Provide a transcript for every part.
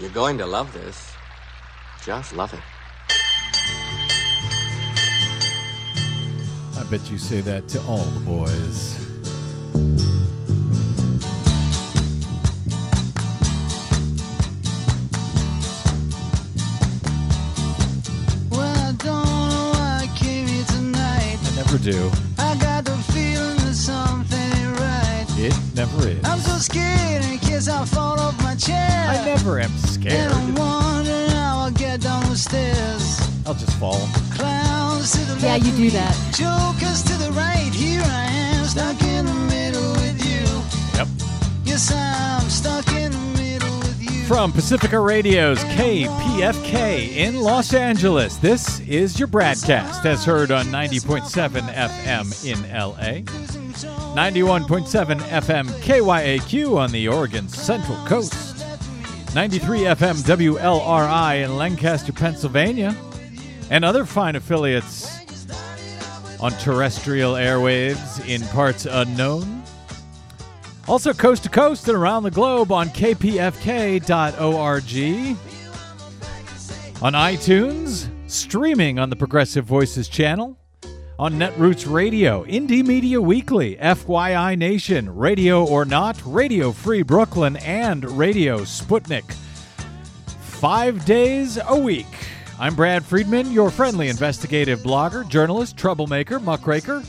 You're going to love this. Just love it. I bet you say that to all the boys. Well, I don't know why I came here tonight. I never do. I got the feeling that something ain't right. It never is. I'm so scared in case I fall off my chair. I never am And scared. I'm wondering how I'll get down the stairs. I'll just fall. Clowns to the left. Yeah, you do that. Jokers to the right. Here I am, stuck in the middle with you. Yep. Yes, I'm stuck in the middle with you. From Pacifica Radio's KPFK in Los Angeles, this is your BradCast as heard on 90.7 FM in LA, 91.7 FM KYAQ on the Oregon Central Coast, 93 FM WLRI in Lancaster, Pennsylvania, and other fine affiliates on terrestrial airwaves in parts unknown. Also, coast to coast and around the globe on kpfk.org, on iTunes, streaming on the Progressive Voices channel, on Netroots Radio, Indie Media Weekly, FYI Nation, Radio or Not, Radio Free Brooklyn, and Radio Sputnik. Five days a week. I'm Brad Friedman, your friendly investigative blogger, journalist, troublemaker, muckraker,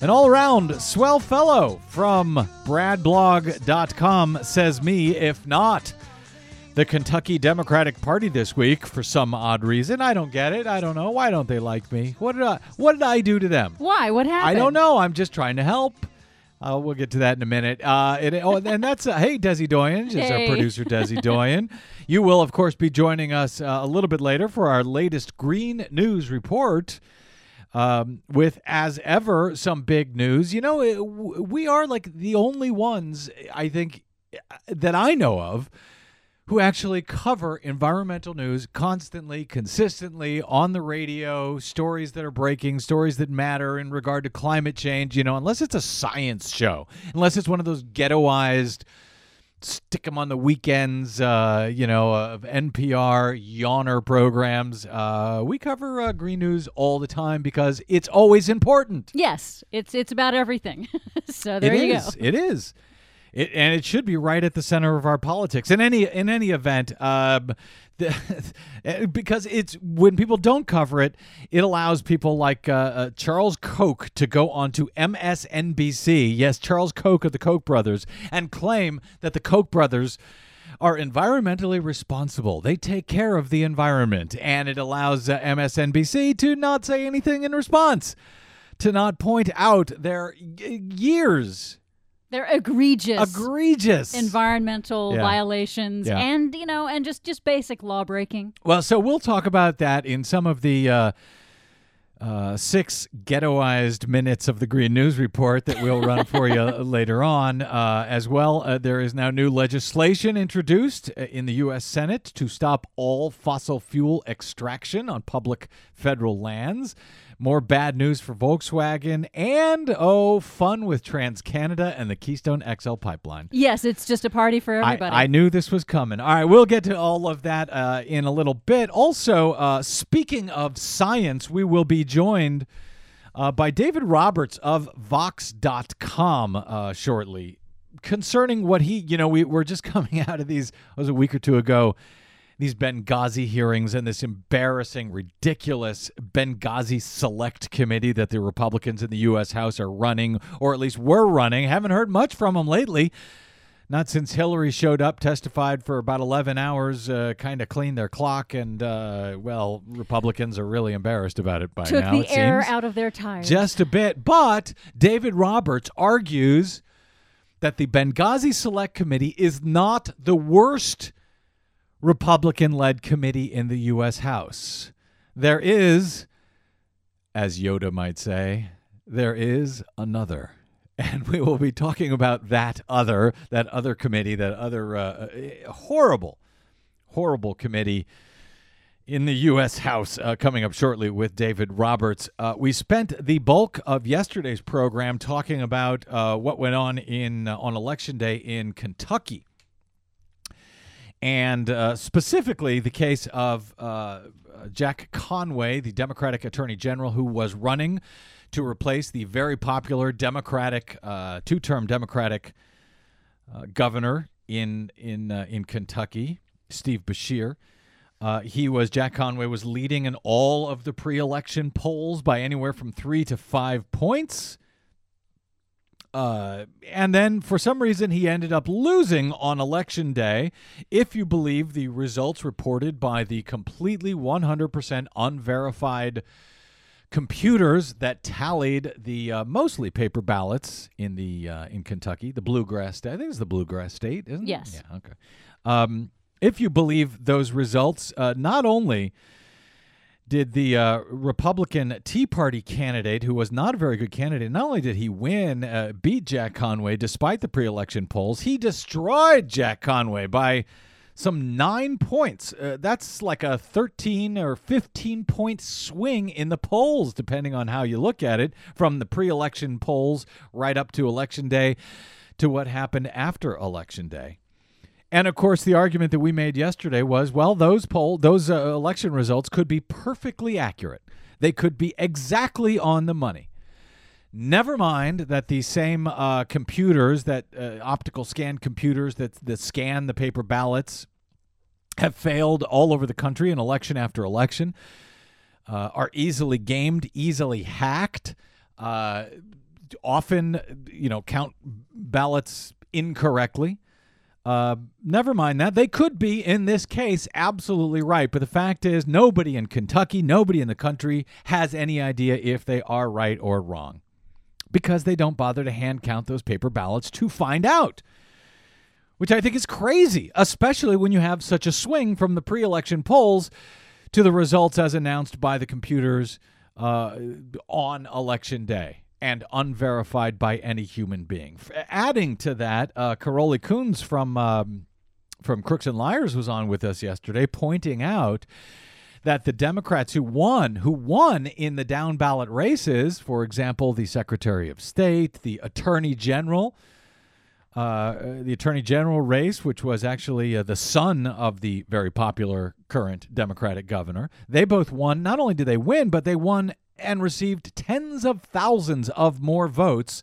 an all around swell fellow from bradblog.com says me, if not. The Kentucky Democratic Party this week, for some odd reason. I don't get it. I don't know. Why don't they like me? What did I what did I do to them? Why? What happened? I don't know. I'm just trying to help. Uh, we'll get to that in a minute. Uh, and, oh, and that's uh, hey, Desi Doyen, is our producer, Desi Doyen. You will, of course, be joining us uh, a little bit later for our latest Green News report. Um, with as ever some big news. You know, it, w- we are like the only ones I think that I know of who actually cover environmental news constantly, consistently on the radio, stories that are breaking, stories that matter in regard to climate change, you know, unless it's a science show, unless it's one of those ghettoized stick them on the weekends, uh, you know, of NPR yawner programs. Uh, we cover uh, green news all the time because it's always important. Yes, it's it's about everything. so there It you is. go. It is. It, and it should be right at the center of our politics. In any in any event, um, the, because it's when people don't cover it, it allows people like uh, uh, Charles Koch to go on to MSNBC. Yes, Charles Koch of the Koch brothers, and claim that the Koch brothers are environmentally responsible. They take care of the environment, and it allows uh, MSNBC to not say anything in response, to not point out their years They're egregious. egregious environmental Yeah. violations Yeah. and you know and just just basic law breaking Well, so we'll talk about that in some of the uh, uh, six ghettoized minutes of the Green News Report that we'll run for you later on. Uh, as well, uh, there is now new legislation introduced uh, in the U.S. Senate to stop all fossil fuel extraction on public federal lands. More bad news for Volkswagen, and oh, fun with TransCanada and the Keystone XL pipeline. yes it's just a party for I, everybody I knew this was coming. All right, we'll get to all of that uh, in a little bit. Also, uh, speaking of science, we will be joined uh, by David Roberts of Vox.com uh, shortly concerning what he, you know, we, we're just coming out of these, it was a week or two ago, these Benghazi hearings and this embarrassing, ridiculous Benghazi Select Committee that the Republicans in the U.S. House are running, or at least were running. Haven't heard much from them lately. Not since Hillary showed up, testified for about 11 hours, uh, kind of cleaned their clock, and, uh, well, Republicans are really embarrassed about it by took now. the it air seems. out of their tires Just a bit. But David Roberts argues that the Benghazi Select Committee is not the worst Republican led committee in the U.S. House. There is, as Yoda might say, there is another. And we will be talking about that other, that other committee, that other uh, uh, horrible, horrible committee in the U.S. House uh, coming up shortly with David Roberts. Uh, we spent the bulk of yesterday's program talking about uh, what went on in uh, on Election Day in Kentucky. And uh, specifically the case of uh, Jack Conway, the Democratic Attorney General, who was running to replace the very popular Democratic, uh, two-term Democratic uh, governor in in uh, in Kentucky, Steve Beshear. Uh, he was Jack Conway was leading in all of the pre-election polls by anywhere from three to five points. Uh, and then for some reason he ended up losing on election day, if you believe the results reported by the completely 100% unverified computers that tallied the uh, mostly paper ballots in the uh, in Kentucky, the bluegrass state. I think it's the bluegrass state, isn't Yes. it? Yeah. Okay. Um, if you believe those results, uh, not only did the uh, Republican Tea Party candidate, who was not a very good candidate, not only did he win, uh, beat Jack Conway despite the pre-election polls, he destroyed Jack Conway by some nine points. Uh, that's like a 13 or 15 point swing in the polls, depending on how you look at it, from the pre election polls right up to election day to what happened after election day. And of course, the argument that we made yesterday was, well, those poll, those uh, election results could be perfectly accurate. They could be exactly on the money. Never mind that the same uh, computers, that uh, optical scan computers that that scan the paper ballots, have failed all over the country in election after election. Uh, are easily gamed, easily hacked. Uh, often, you know, count ballots incorrectly. Uh, never mind that. They could be, in this case, absolutely right. But the fact is, nobody in Kentucky, nobody in the country has any idea if they are right or wrong because they don't bother to hand count those paper ballots to find out. Which I think is crazy, especially when you have such a swing from the pre election polls to the results as announced by the computers uh, on election day and unverified by any human being. Adding to that, uh, Karoli Kuns from um, from Crooks and Liars was on with us yesterday, pointing out that the Democrats who won, who won in the down ballot races, for example, the Secretary of State, the Attorney General, uh, the Attorney General race, which was actually uh, the son of the very popular current Democratic governor, they both won. Not only did they win, but they won and received tens of thousands of more votes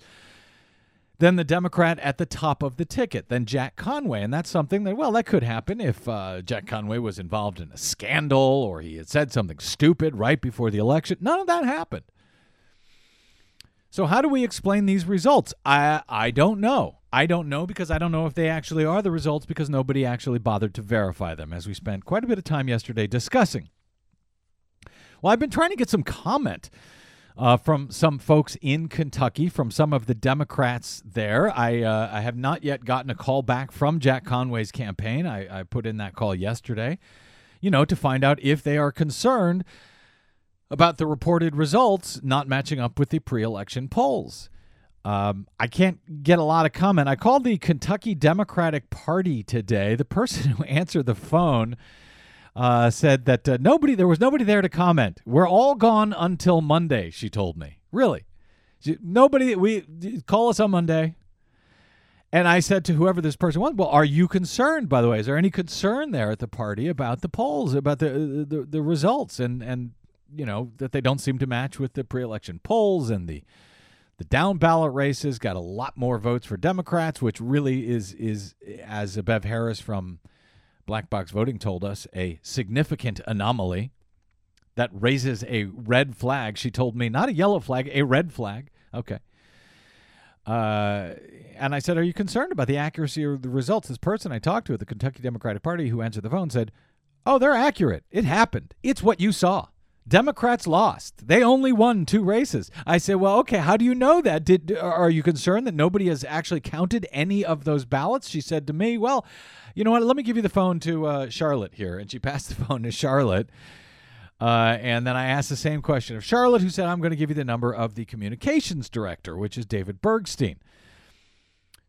than the Democrat at the top of the ticket, than Jack Conway. And that's something that, well, that could happen if uh, Jack Conway was involved in a scandal or he had said something stupid right before the election. None of that happened. So how do we explain these results? I I don't know. I don't know because I don't know if they actually are the results because nobody actually bothered to verify them as we spent quite a bit of time yesterday discussing. Well, I've been trying to get some comment uh, from some folks in Kentucky, from some of the Democrats there. I uh, I have not yet gotten a call back from Jack Conway's campaign. I, I put in that call yesterday, you know, to find out if they are concerned about the reported results not matching up with the pre-election polls. Um, I can't get a lot of comment. I called the Kentucky Democratic Party today. The person who answered the phone uh, said that uh, nobody there was nobody there to comment. We're all gone until Monday. She told me. Really, She- nobody. We call us on Monday. And I said to whoever this person was, "Well, are you concerned? By the way, is there any concern there at the party about the polls, about the the, the results, and and you know that they don't seem to match with the pre-election polls and the the down ballot races got a lot more votes for Democrats, which really is is as Bev Harris from Black Box Voting told us a significant anomaly that raises a red flag. She told me not a yellow flag, a red flag. Okay. Uh, and I said, "Are you concerned about the accuracy of the results?" This person I talked to at the Kentucky Democratic Party who answered the phone said, "Oh, they're accurate. It happened. It's what you saw." Democrats lost. They only won two races. I said, "Well, okay, how do you know that? Did are you concerned that nobody has actually counted any of those ballots?" She said to me, "Well, you know what? Let me give you the phone to uh, Charlotte here." And she passed the phone to Charlotte. Uh, and then I asked the same question of Charlotte, who said, I'm going to give you the number of the communications director, which is David Bergstein.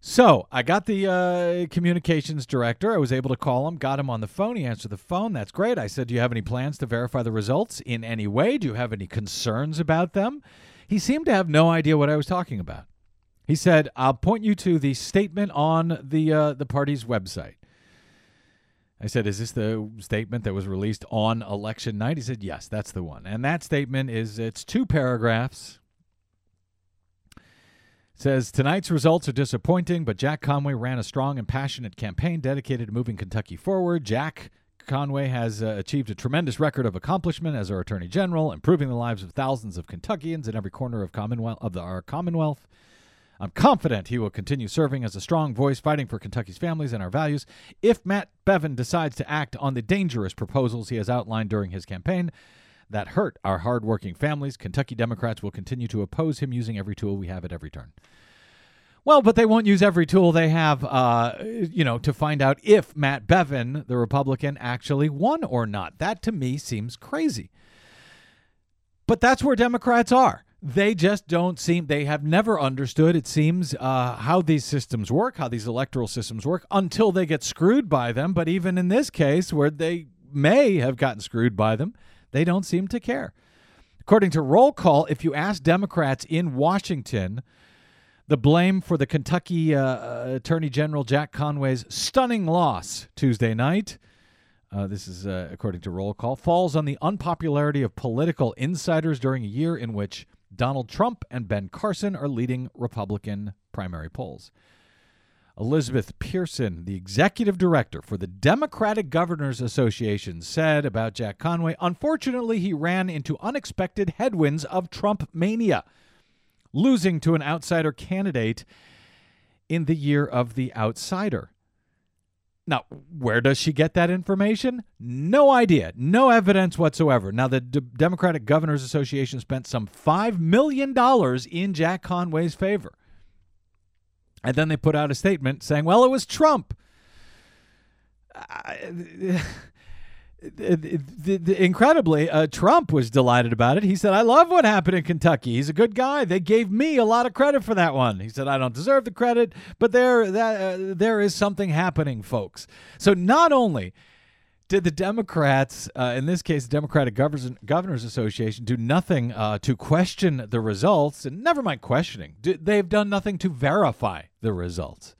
So I got the uh, communications director. I was able to call him, got him on the phone. He answered the phone. That's great. I said, Do you have any plans to verify the results in any way? Do you have any concerns about them? He seemed to have no idea what I was talking about. He said, I'll point you to the statement on the, uh, the party's website. I said, Is this the statement that was released on election night? He said, Yes, that's the one. And that statement is it's two paragraphs. Says tonight's results are disappointing, but Jack Conway ran a strong and passionate campaign dedicated to moving Kentucky forward. Jack Conway has uh, achieved a tremendous record of accomplishment as our Attorney General, improving the lives of thousands of Kentuckians in every corner of Commonwealth of the, our Commonwealth. I'm confident he will continue serving as a strong voice fighting for Kentucky's families and our values. If Matt Bevin decides to act on the dangerous proposals he has outlined during his campaign that hurt our hardworking families, Kentucky Democrats will continue to oppose him using every tool we have at every turn. Well, but they won't use every tool they have, uh, you know, to find out if Matt Bevin, the Republican, actually won or not. That to me seems crazy. But that's where Democrats are. They just don't seem, they have never understood, it seems, uh, how these systems work, how these electoral systems work, until they get screwed by them. But even in this case, where they may have gotten screwed by them, they don't seem to care. According to roll call, if you ask Democrats in Washington, the blame for the Kentucky uh, Attorney General Jack Conway's stunning loss Tuesday night, uh, this is uh, according to roll call, falls on the unpopularity of political insiders during a year in which Donald Trump and Ben Carson are leading Republican primary polls. Elizabeth Pearson, the executive director for the Democratic Governors Association, said about Jack Conway Unfortunately, he ran into unexpected headwinds of Trump mania, losing to an outsider candidate in the year of the outsider. Now, where does she get that information? No idea. No evidence whatsoever. Now, the D- Democratic Governors Association spent some $5 million in Jack Conway's favor. And then they put out a statement saying, well, it was Trump. Incredibly, uh, Trump was delighted about it. He said, I love what happened in Kentucky. He's a good guy. They gave me a lot of credit for that one. He said, I don't deserve the credit, but there, that, uh, there is something happening, folks. So not only did the Democrats, uh, in this case, the Democratic Governors, Governors Association, do nothing uh, to question the results, and never mind questioning, do, they've done nothing to verify the results.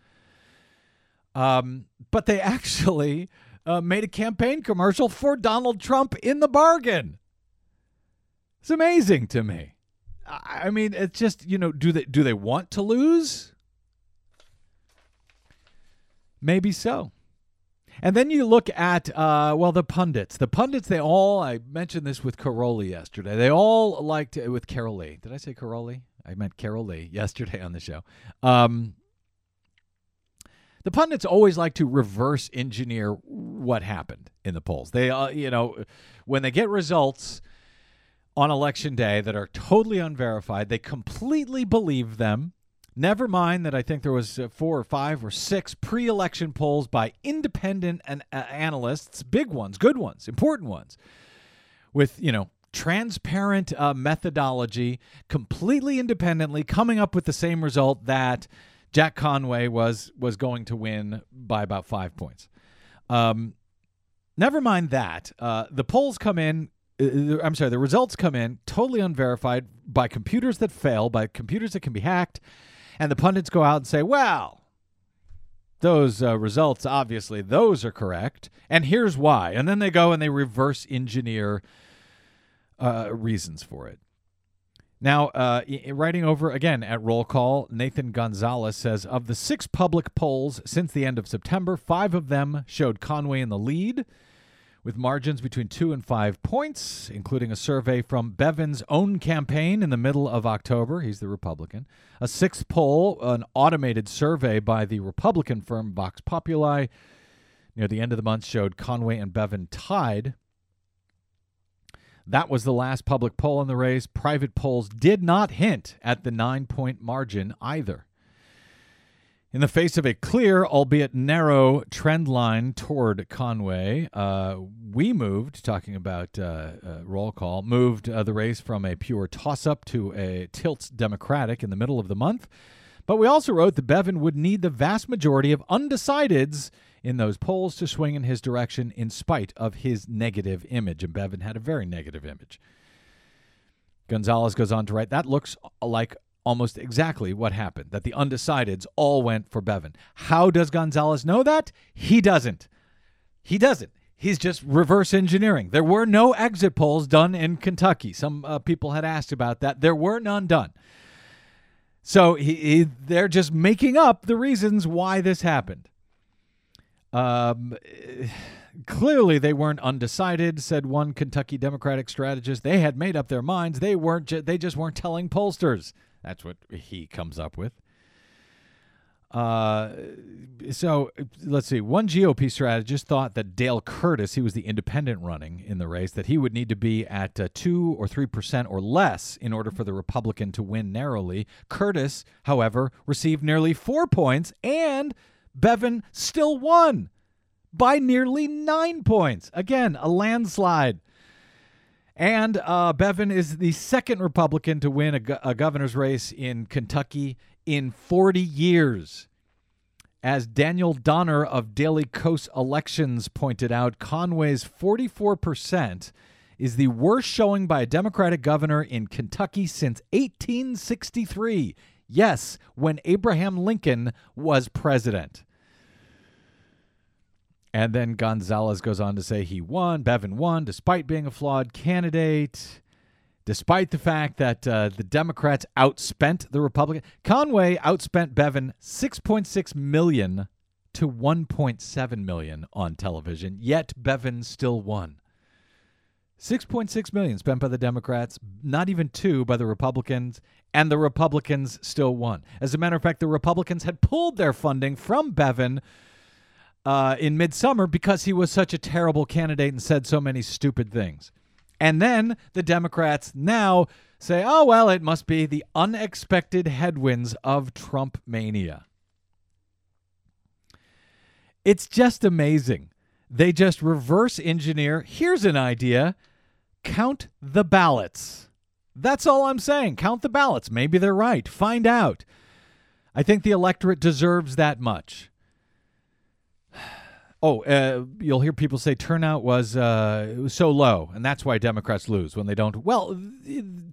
Um, but they actually uh, made a campaign commercial for Donald Trump in the bargain. It's amazing to me. I I mean, it's just you know, do they do they want to lose? Maybe so. And then you look at uh, well, the pundits. The pundits, they all. I mentioned this with Caroli yesterday. They all liked with Carol Lee. Did I say Caroli? I meant Carol Lee yesterday on the show. Um, the pundits always like to reverse engineer what happened in the polls. They, uh, you know, when they get results on election day that are totally unverified, they completely believe them. Never mind that I think there was uh, four or five or six pre-election polls by independent an- uh, analysts, big ones, good ones, important ones, with you know transparent uh, methodology, completely independently coming up with the same result that Jack Conway was was going to win by about five points. Um, never mind that. Uh, the polls come in. uh, I'm sorry. The results come in totally unverified by computers that fail, by computers that can be hacked, and the pundits go out and say, "Well, those uh, results obviously those are correct, and here's why." And then they go and they reverse engineer uh, reasons for it. Now, uh, writing over again at roll call, Nathan Gonzalez says of the six public polls since the end of September, five of them showed Conway in the lead, with margins between two and five points, including a survey from Bevin's own campaign in the middle of October. He's the Republican. A sixth poll, an automated survey by the Republican firm Vox Populi, near the end of the month, showed Conway and Bevin tied. That was the last public poll in the race. Private polls did not hint at the nine point margin either. In the face of a clear, albeit narrow, trend line toward Conway, uh, we moved, talking about uh, uh, roll call, moved uh, the race from a pure toss up to a tilt Democratic in the middle of the month. But we also wrote that Bevin would need the vast majority of undecideds in those polls to swing in his direction in spite of his negative image. And Bevin had a very negative image. Gonzalez goes on to write that looks like almost exactly what happened that the undecideds all went for Bevin. How does Gonzalez know that? He doesn't. He doesn't. He's just reverse engineering. There were no exit polls done in Kentucky. Some uh, people had asked about that. There were none done. So he, he, they're just making up the reasons why this happened. Um, clearly, they weren't undecided, said one Kentucky Democratic strategist. They had made up their minds. They weren't. Ju- they just weren't telling pollsters. That's what he comes up with. Uh, so let's see. One GOP strategist thought that Dale Curtis, he was the independent running in the race, that he would need to be at uh, two or three percent or less in order for the Republican to win narrowly. Curtis, however, received nearly four points, and Bevin still won by nearly nine points. Again, a landslide. And uh, Bevin is the second Republican to win a, go- a governor's race in Kentucky in 40 years. As Daniel Donner of Daily Kos Elections pointed out, Conway's 44% is the worst showing by a Democratic governor in Kentucky since 1863. Yes, when Abraham Lincoln was president. And then Gonzalez goes on to say he won, Bevin won, despite being a flawed candidate, despite the fact that uh, the Democrats outspent the Republican. Conway outspent Bevin 6.6 million to 1.7 million on television, yet Bevin still won. 6.6 million spent by the Democrats, not even 2 by the Republicans, and the Republicans still won. As a matter of fact, the Republicans had pulled their funding from Bevin uh, in midsummer because he was such a terrible candidate and said so many stupid things. And then the Democrats now say, oh, well, it must be the unexpected headwinds of Trump mania. It's just amazing. They just reverse engineer. Here's an idea count the ballots. That's all I'm saying. Count the ballots. Maybe they're right. Find out. I think the electorate deserves that much. Oh, uh, you'll hear people say turnout was uh, was so low, and that's why Democrats lose when they don't. Well,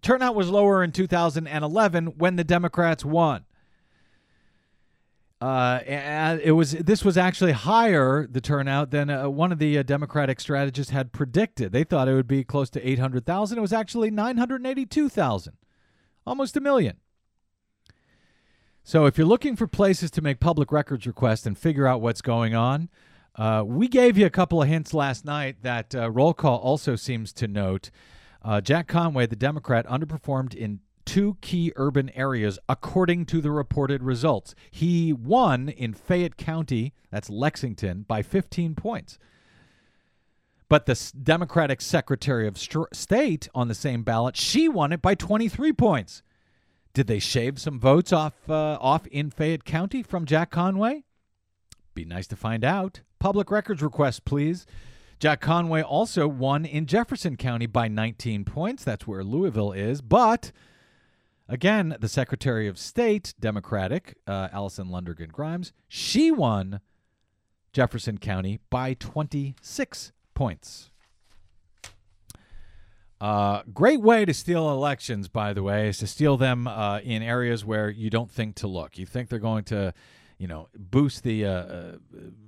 turnout was lower in 2011 when the Democrats won. Uh, and it was this was actually higher the turnout than uh, one of the uh, Democratic strategists had predicted. They thought it would be close to 800,000. It was actually 982,000, almost a million. So if you're looking for places to make public records requests and figure out what's going on, uh, we gave you a couple of hints last night that uh, roll call also seems to note. Uh, Jack Conway, the Democrat, underperformed in two key urban areas according to the reported results. He won in Fayette County, that's Lexington, by 15 points. But the Democratic Secretary of State on the same ballot, she won it by 23 points. Did they shave some votes off uh, off in Fayette County from Jack Conway? Be nice to find out. Public records request, please. Jack Conway also won in Jefferson County by 19 points. That's where Louisville is. But again, the Secretary of State, Democratic, uh, Allison Lundergan Grimes, she won Jefferson County by 26 points. Uh, great way to steal elections, by the way, is to steal them uh, in areas where you don't think to look. You think they're going to, you know, boost the uh, uh,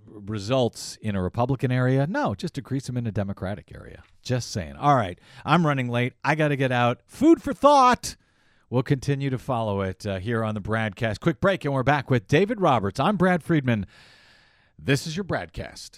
results in a Republican area? No, just decrease them in a Democratic area. Just saying. All right, I'm running late. I got to get out. Food for thought. We'll continue to follow it uh, here on the BradCast. Quick break, and we're back with David Roberts. I'm Brad Friedman. This is your Bradcast.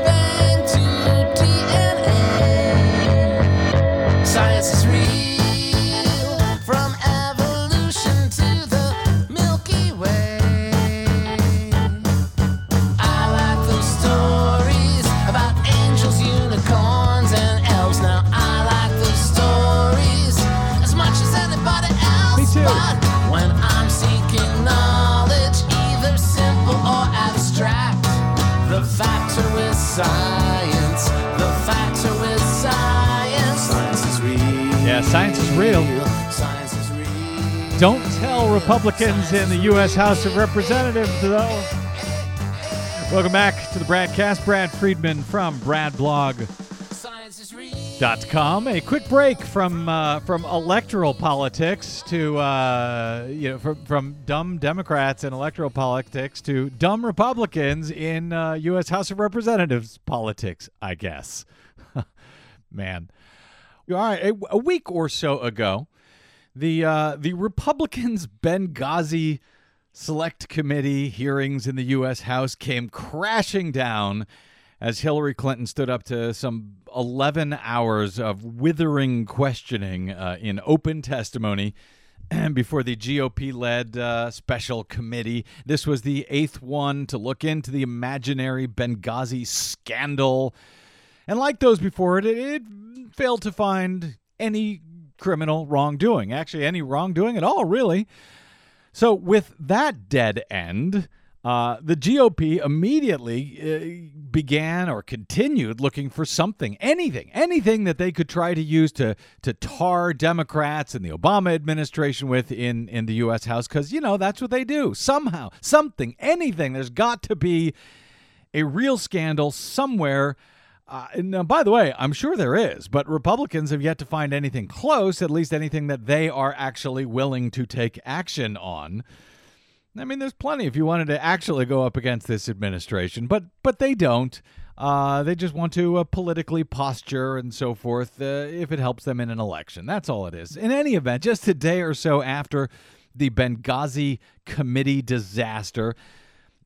Don't tell Republicans in the U.S. House of Representatives, though. Welcome back to the BradCast. Brad Friedman from BradBlog.com. A quick break from uh, from electoral politics to uh, you know from from dumb Democrats in electoral politics to dumb Republicans in uh, U.S. House of Representatives politics. I guess, man. All right, a, a week or so ago, the uh, the Republicans Benghazi Select Committee hearings in the U.S. House came crashing down as Hillary Clinton stood up to some 11 hours of withering questioning uh, in open testimony before the GOP led uh, special committee. This was the eighth one to look into the imaginary Benghazi scandal. And like those before it, it, it failed to find any criminal wrongdoing. Actually, any wrongdoing at all, really. So, with that dead end, uh, the GOP immediately uh, began or continued looking for something, anything, anything that they could try to use to to tar Democrats and the Obama administration with in in the U.S. House, because you know that's what they do. Somehow, something, anything. There's got to be a real scandal somewhere. Uh, now, by the way, I'm sure there is, but Republicans have yet to find anything close, at least anything that they are actually willing to take action on. I mean, there's plenty if you wanted to actually go up against this administration, but but they don't. Uh, they just want to uh, politically posture and so forth uh, if it helps them in an election. That's all it is. In any event, just a day or so after the Benghazi committee disaster,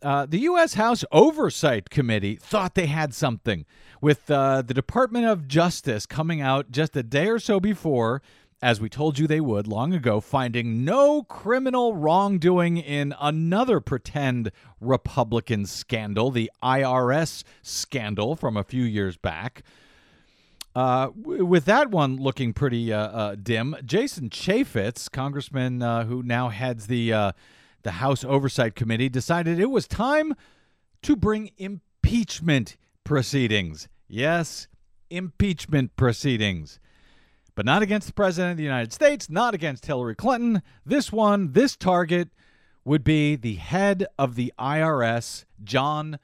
uh, the U.S. House Oversight Committee thought they had something with uh, the Department of Justice coming out just a day or so before, as we told you they would long ago, finding no criminal wrongdoing in another pretend Republican scandal, the IRS scandal from a few years back. Uh, with that one looking pretty uh, uh, dim, Jason Chaffetz, congressman uh, who now heads the the House Oversight Committee, decided it was time to bring impeachment proceedings. Yes, impeachment proceedings. But not against the President of the United States, not against Hillary Clinton. This one, this target, would be the head of the IRS, John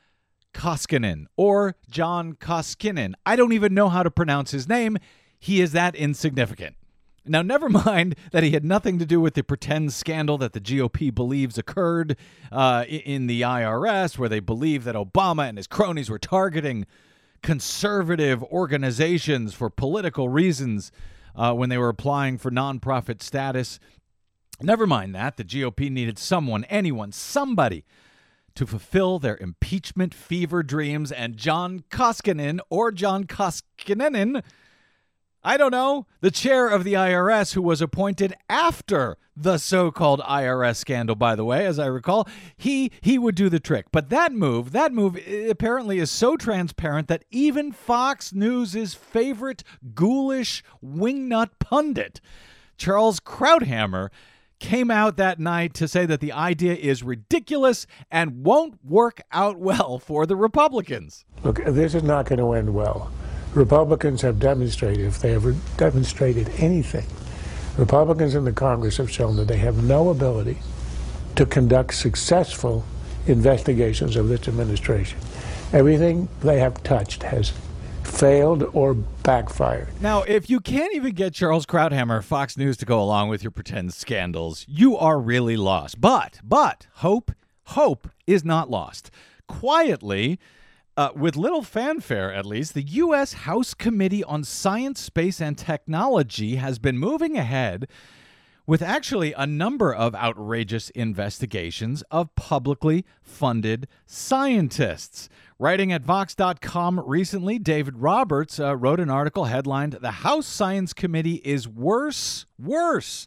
Koskinen, or John Koskinen. I don't even know how to pronounce his name. He is that insignificant. Now, never mind that he had nothing to do with the pretend scandal that the GOP believes occurred uh, in the IRS, where they believe that Obama and his cronies were targeting conservative organizations for political reasons uh, when they were applying for nonprofit status. Never mind that. The GOP needed someone, anyone, somebody to fulfill their impeachment fever dreams, and John Koskinen or John Koskinen I don't know, the chair of the IRS who was appointed after the so-called IRS scandal by the way as I recall he he would do the trick. But that move that move eh, apparently is so transparent that even Fox News's favorite ghoulish wingnut pundit Charles Krauthammer came out that night to say that the idea is ridiculous and won't work out well for the Republicans. Look, this is not going to end well. Republicans have demonstrated, if they ever demonstrated anything, Republicans in the Congress have shown that they have no ability to conduct successful investigations of this administration. Everything they have touched has failed or backfired. Now, if you can't even get Charles Krauthammer, Fox News, to go along with your pretend scandals, you are really lost. But, but, hope, hope is not lost. Quietly, uh, with little fanfare at least, the U.S. House Committee on Science, Space, and Technology has been moving ahead with actually a number of outrageous investigations of publicly funded scientists. Writing at Vox.com recently, David Roberts uh, wrote an article headlined The House Science Committee is worse, worse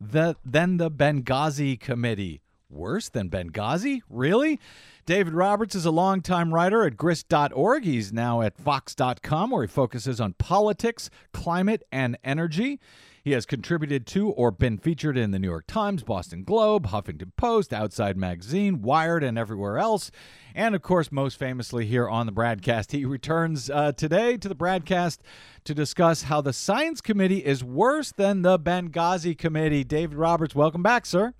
the, than the Benghazi Committee. Worse than Benghazi? Really? David Roberts is a longtime writer at grist.org. He's now at Vox.com, where he focuses on politics, climate, and energy. He has contributed to or been featured in the New York Times, Boston Globe, Huffington Post, Outside Magazine, Wired, and everywhere else. And of course, most famously here on the BradCast, he returns uh, today to the BradCast to discuss how the Science Committee is worse than the Benghazi Committee. David Roberts, welcome back, sir.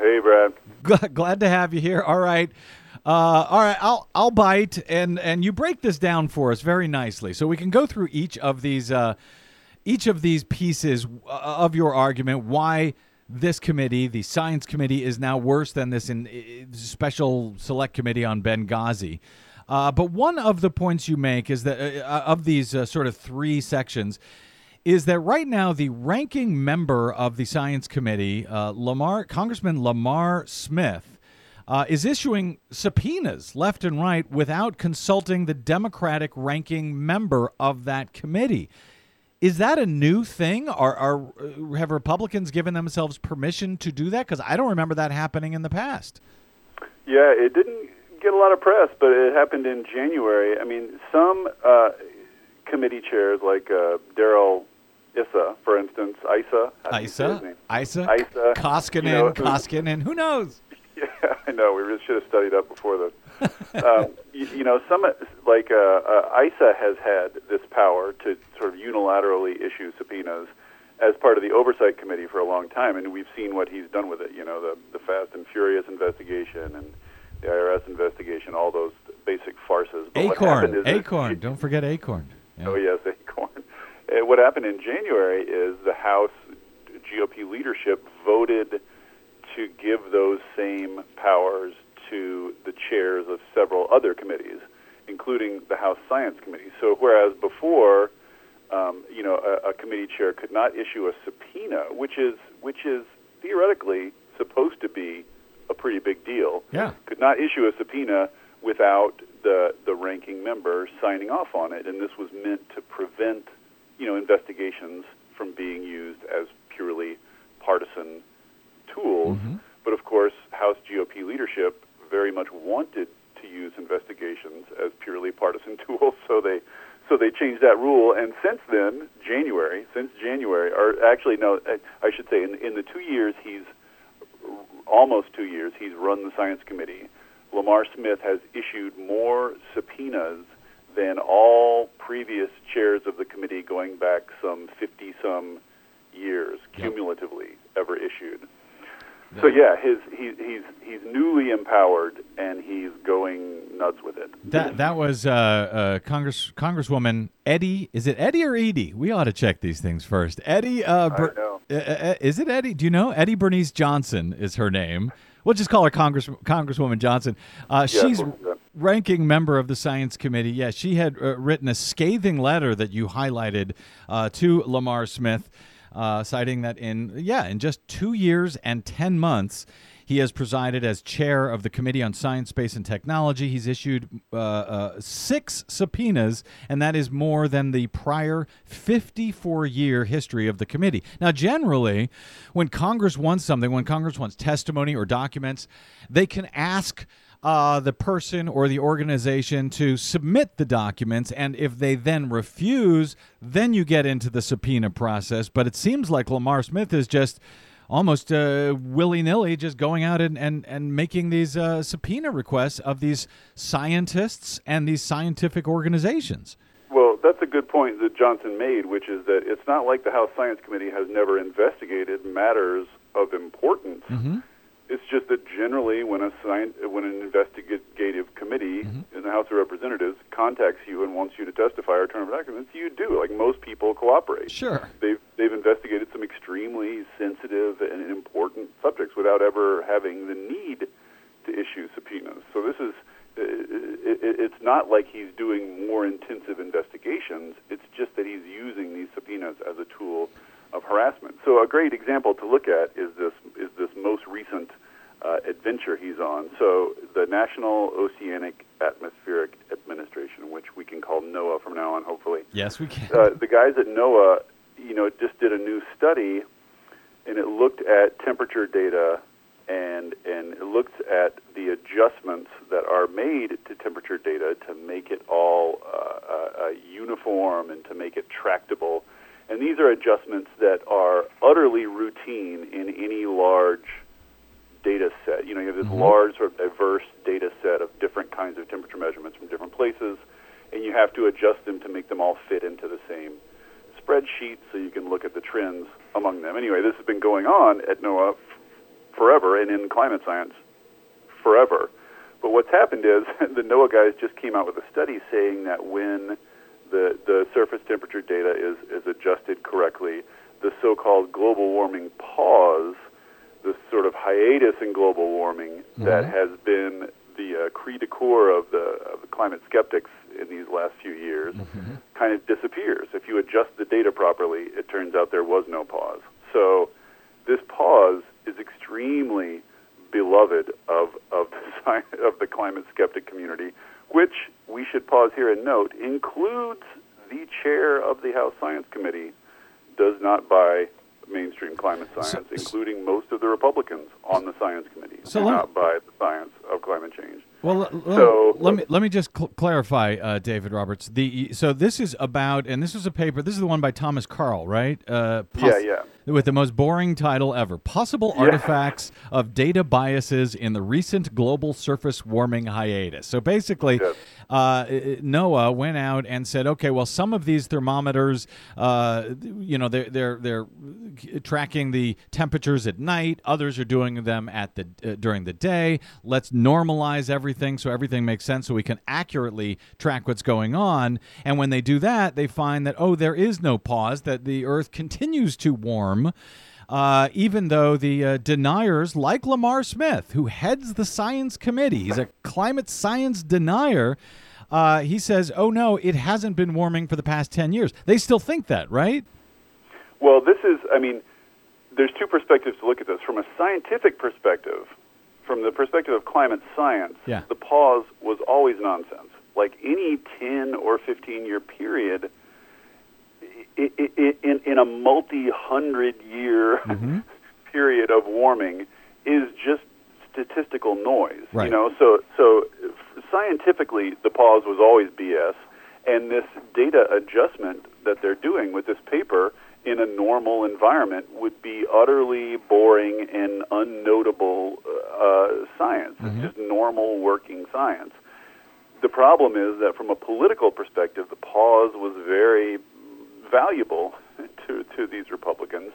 Hey, Brad. Gl- Glad to have you here. All right. Uh, all right, I'll I'll bite and and you break this down for us very nicely, so we can go through each of these uh, each of these pieces uh, of your argument. Why this committee, the science committee, is now worse than this in, uh, special select committee on Benghazi. Uh, but one of the points you make is that uh, of these uh, sort of three sections is that right now the ranking member of the science committee, uh, Lamar Congressman Lamar Smith, uh, is issuing subpoenas left and right without consulting the Democratic ranking member of that committee. Is that a new thing? Are, are uh, have Republicans given themselves permission to do that? Because I don't remember that happening in the past. Yeah, it didn't get a lot of press, but it happened in January. I mean, some uh, committee chairs, like uh, Darrell Issa, for instance, Isa, how do you Isa. Isa, Isa, Koskinen, you know, who- Koskinen. Who knows? Yeah, I know. We really should have studied up before this. um, you, you know, some like uh, uh, Issa has had this power to sort of unilaterally issue subpoenas as part of the oversight committee for a long time, and we've seen what he's done with it. You know, the the Fast and Furious investigation and the IRS investigation, all those basic farces. But Acorn, Acorn. Don't forget Acorn. Yeah. Oh yes, Acorn. Uh, what happened in January is the House GOP leadership voted to give those same powers to the chairs of several other committees, including the House Science Committee. So whereas before, um, you know, a, a committee chair could not issue a subpoena, which is which is theoretically supposed to be a pretty big deal Yeah. could not issue a subpoena without the the ranking member signing off on it, and this was meant to prevent, you know, investigations from being used as purely partisan tools. Mm-hmm. But of course, House GOP leadership very much wanted to use investigations as purely partisan tools, so they so they changed that rule. And since then, January, since January, or actually no, I- I should say, in in the two years he's almost two years he's run the science committee, Lamar Smith has issued more subpoenas than all previous chairs of the committee going back some 50 some years cumulatively ever issued. So yeah, his he, he's he's newly empowered and he's going nuts with it. That that was uh, uh, Congress Congresswoman Eddie. Is it Eddie or Edie? We ought to check these things first. Eddie. Uh, Ber- know. Uh, uh, is it Eddie? Do you know Eddie Bernice Johnson is her name? We'll just call her Congress Congresswoman Johnson. Uh, Yeah, she's we'll do that. ranking member of the Science Committee. Yeah, she had uh, written a scathing letter that you highlighted uh, to Lamar Smith, uh, citing that in yeah in just two years and ten months. He has presided as chair of the Committee on Science, Space, and Technology. He's issued uh, uh, six subpoenas, and that is more than the prior 54 year history of the committee. Now, generally, when Congress wants something, when Congress wants testimony or documents, they can ask uh, the person or the organization to submit the documents, and if they then refuse, then you get into the subpoena process. But it seems like Lamar Smith is just almost uh, willy nilly just going out and, and, and making these uh, subpoena requests of these scientists and these scientific organizations. Well, that's a good point that Johnson made, which is that it's not like the House Science Committee has never investigated matters of importance. It's just that generally, when a science, when an investigative committee mm-hmm. in the House of Representatives contacts you and wants you to testify or turn over documents, you do. Like most people cooperate. Sure. They've they've investigated some extremely sensitive and important subjects without ever having the need to issue subpoenas. So this is it, it- it's not like he's doing more intensive investigations. It's just that he's using these subpoenas as a tool of harassment. So a great example to look at is this is this most recent uh, adventure he's on. So the National Oceanic Atmospheric Administration, which we can call NOAA from now on, hopefully Yes, we can. uh, the guys at NOAA, you know, just did a new study, and it looked at temperature data, and and it looked at the adjustments that are made to temperature data to make it all uh, uh, uh, uniform and to make it tractable. And these are adjustments that are utterly routine in any large data set. You know, you have this mm-hmm. large, sort of diverse data set of different kinds of temperature measurements from different places, and you have to adjust them to make them all fit into the same spreadsheet so you can look at the trends among them. Anyway, this has been going on at NOAA f- forever and in climate science forever. But what's happened is the NOAA guys just came out with a study saying that when the, the surface temperature data is, is adjusted correctly, the so called global warming pause, the sort of hiatus in global warming that has been the uh, cri de coeur of the, of the climate skeptics in these last few years, kind of disappears. If you adjust the data properly, it turns out there was no pause. So this pause is extremely beloved of of the sci- of the climate skeptic community, which we should pause here and note includes the chair of the House Science Committee does not buy mainstream climate science, including most of the Republicans on the science committee So not buy the science of climate change. Well, So- let me let me just cl- clarify, uh, David Roberts. The so this is about, and this was a paper. This is the one by Thomas Karl, right? Uh, Yeah, yeah. With the most boring title ever: "Possible Artifacts of Data Biases in the Recent Global Surface Warming Hiatus." So basically, Yes. uh, NOAA went out and said, "Okay, well, some of these thermometers, uh, you know, they're they're they're tracking the temperatures at night. Others are doing them at the uh, during the day. Let's normalize everything so everything makes sense, so we can accurately track what's going on. And when they do that, they find that oh, there is no pause; that the Earth continues to warm." Uh, even though the uh, deniers, like Lamar Smith, who heads the science committee, he's a climate science denier. Uh, he says, "Oh no, it hasn't been warming for the past ten years." They still think that, right? Well, this is, I mean, there's two perspectives to look at this. From a scientific perspective, from the perspective of climate science, Yeah. the pause was always nonsense. Like any 10 or 15 year period, in, in a multi hundred year Mm-hmm. period of warming, is just statistical noise. Right. You know, so so scientifically, the pause was always BS, and this data adjustment that they're doing with this paper in a normal environment would be utterly boring and unnotable uh, science. It's just normal working science. The problem is that from a political perspective, the pause was very valuable to, to these Republicans.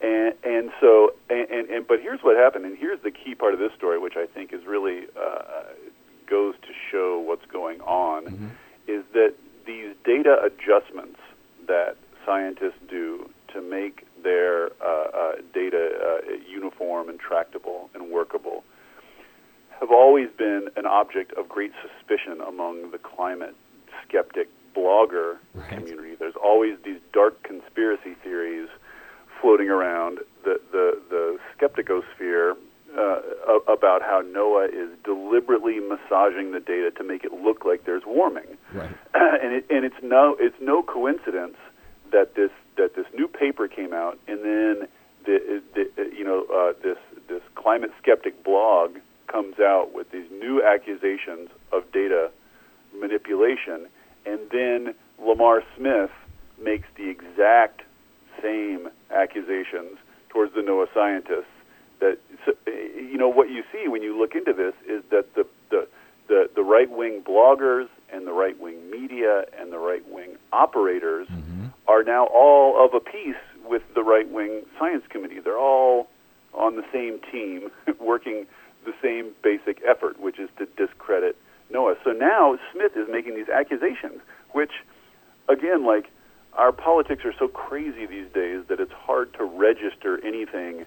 And, and so, and, and, and, but here's what happened, and here's the key part of this story, which I think is really uh, goes to show what's going on, is that these data adjustments that scientists do to make their uh, uh, data uh, uniform and tractable and workable have always been an object of great suspicion among the climate skeptic blogger Right. community. Always these dark conspiracy theories floating around the the, the skepticosphere uh, about how NOAA is deliberately massaging the data to make it look like there's warming Right. and it, and it's no it's no coincidence that this that this new paper came out, and then the, the you know uh, this this climate skeptic blog comes out with these new accusations of data manipulation, and then Lamar Smith makes the exact same accusations towards the NOAA scientists. That you know what you see when you look into this is that the the the, the right wing bloggers and the right wing media and the right wing operators mm-hmm. are now all of a piece with the right wing science committee. They're all on the same team, working the same basic effort, which is to discredit NOAA. So now Smith is making these accusations, which, again, like our politics are so crazy these days that it's hard to register anything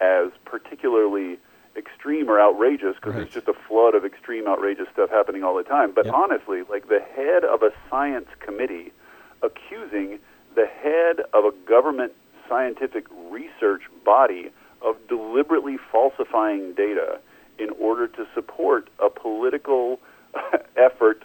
as particularly extreme or outrageous because Right. there's just a flood of extreme outrageous stuff happening all the time. But Yep. honestly, like the head of a science committee accusing the head of a government scientific research body of deliberately falsifying data in order to support a political effort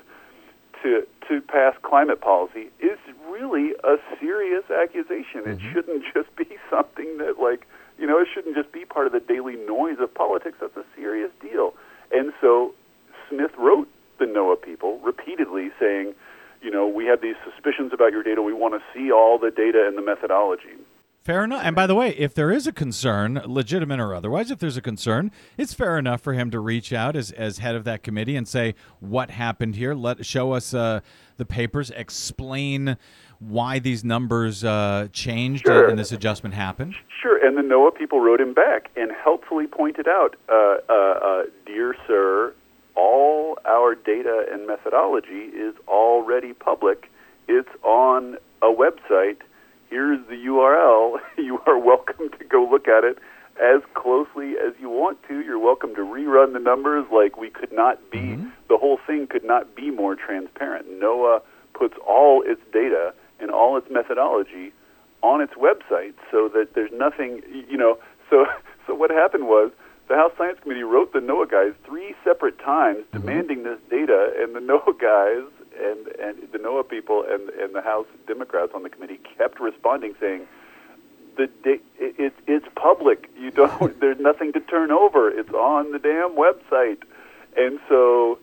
to to pass climate policy is really a serious accusation. It mm-hmm. shouldn't just be something that like you know, it shouldn't just be part of the daily noise of politics. That's a serious deal. And so Smith wrote the NOAA people repeatedly saying, you know, we have these suspicions about your data. We want to see all the data and the methodology. Fair enough. And by the way, if there is a concern, legitimate or otherwise, if there's a concern, it's fair enough for him to reach out as, as head of that committee and say what happened here. Let show us uh, the papers, explain why these numbers uh, changed Sure. and this adjustment happened. Sure, and the NOAA people wrote him back and helpfully pointed out, uh, uh, uh, dear sir, all our data and methodology is already public. It's on a website. Here's the URL. You are welcome to go look at it as closely as you want to. You're welcome to rerun the numbers like we could not be, mm-hmm. the whole thing could not be more transparent. NOAA puts all its data and all its methodology on its website so that there's nothing, you know. So, so what happened was the House Science Committee wrote the NOAA guys three separate times mm-hmm. demanding this data, and the NOAA guys and and the NOAA people and and the House Democrats on the committee kept responding, saying the it, it's public. You don't. there's nothing to turn over. It's on the damn website. And so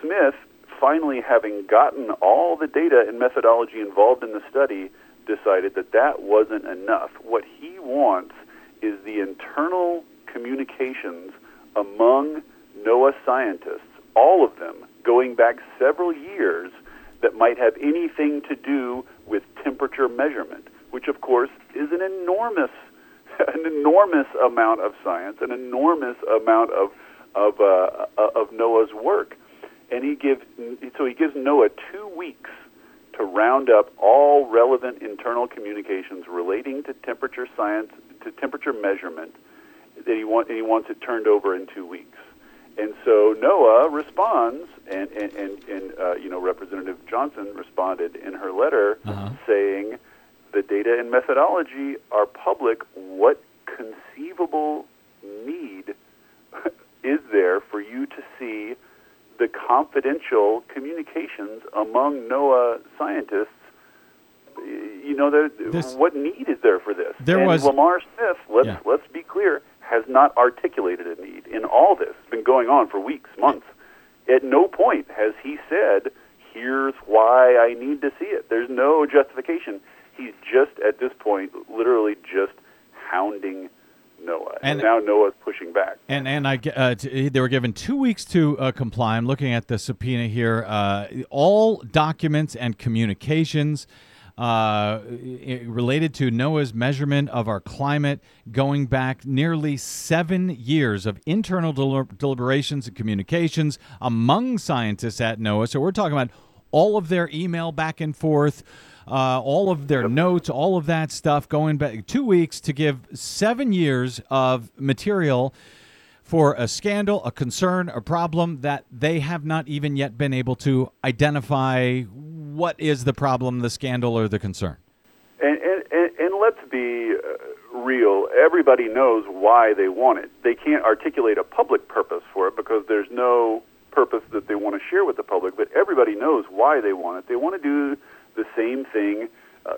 Smith, finally having gotten all the data and methodology involved in the study, decided that that wasn't enough. What he wants is the internal communications among NOAA scientists, all of them, going back several years, that might have anything to do with temperature measurement, which of course is an enormous, an enormous amount of science, an enormous amount of of uh, of NOAA's work, and he gives so he gives NOAA two weeks to round up all relevant internal communications relating to temperature science, to temperature measurement, that he want and he wants it turned over in two weeks. And so NOAA responds, and and and, and uh, you know Representative Johnson responded in her letter Uh-huh. saying the data and methodology are public. What conceivable need is there for you to see the confidential communications among NOAA scientists? You know, there, This- what need is there for this? There and was- Lamar Smith. Let's Yeah. let's be clear, has not articulated a need in all this. It's been going on for weeks, months. At no point has he said, "Here's why I need to see it." There's no justification. He's just at this point, literally just hounding NOAA, And- and, now NOAA's pushing back. And and I uh, t- they were given two weeks to uh, comply. I'm looking at the subpoena here. Uh, all documents and communications uh, related to NOAA's measurement of our climate going back nearly seven years of internal del- deliberations and communications among scientists at NOAA. So we're talking about all of their email back and forth. Uh, all of their notes, all of that stuff going back two weeks to give seven years of material for a scandal, a concern, a problem that they have not even yet been able to identify what is the problem, the scandal, or the concern. And, and, and, let's be uh, real. Everybody knows why they want it. They can't articulate a public purpose for it because there's no purpose that they want to share with the public. But everybody knows why they want it. They want to do the same thing. Uh,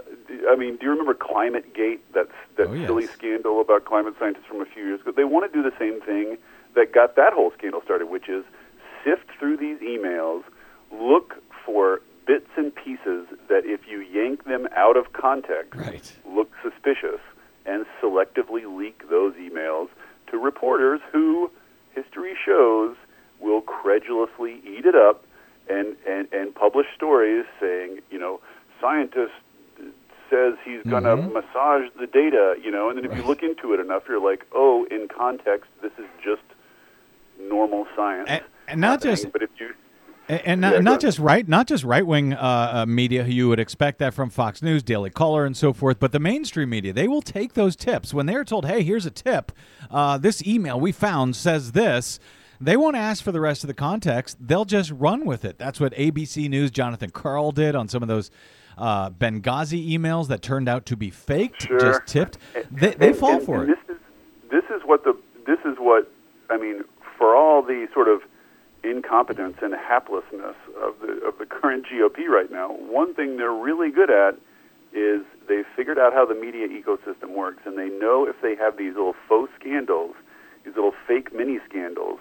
I mean, do you remember Climate Gate? That's that Oh, yes. silly scandal about climate scientists from a few years ago. They want to do the same thing that got that whole scandal started, which is sift through these emails, look for bits and pieces that if you yank them out of context Right. look suspicious and selectively leak those emails to reporters who history shows will credulously eat it up and, and, and publish stories saying, you know, scientist says he's going to Mhm. massage the data, you know, and then if you look into it enough, you're like, oh, in context, this is just normal science. And- and not just- but if you And, and not, Yeah, not just right, not just right wing uh, uh, media. You would expect that from Fox News, Daily Caller, and so forth. But the mainstream media, they will take those tips when they're told, "Hey, here's a tip. Uh, this email we found says this." They won't ask for the rest of the context. They'll just run with it. That's what ABC News Jonathan Karl did on some of those uh, Benghazi emails that turned out to be faked, Sure. just tipped. They, they and, fall and- for and it. This is this is what the this is what I mean for all the sort of incompetence and haplessness of the of the current GOP right now. One thing they're really good at is they've figured out how the media ecosystem works, and they know if they have these little faux scandals, these little fake mini scandals,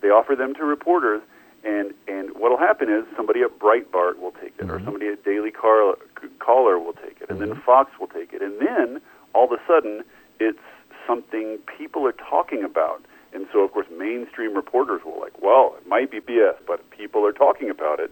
they offer them to reporters, and and what'll happen is somebody at Breitbart will take it, or Mm-hmm. somebody at Daily Car- Caller will take it, and then Fox will take it, and then all of a sudden it's something people are talking about. And so, of course, mainstream reporters will like, well, it might be BS, but people are talking about it,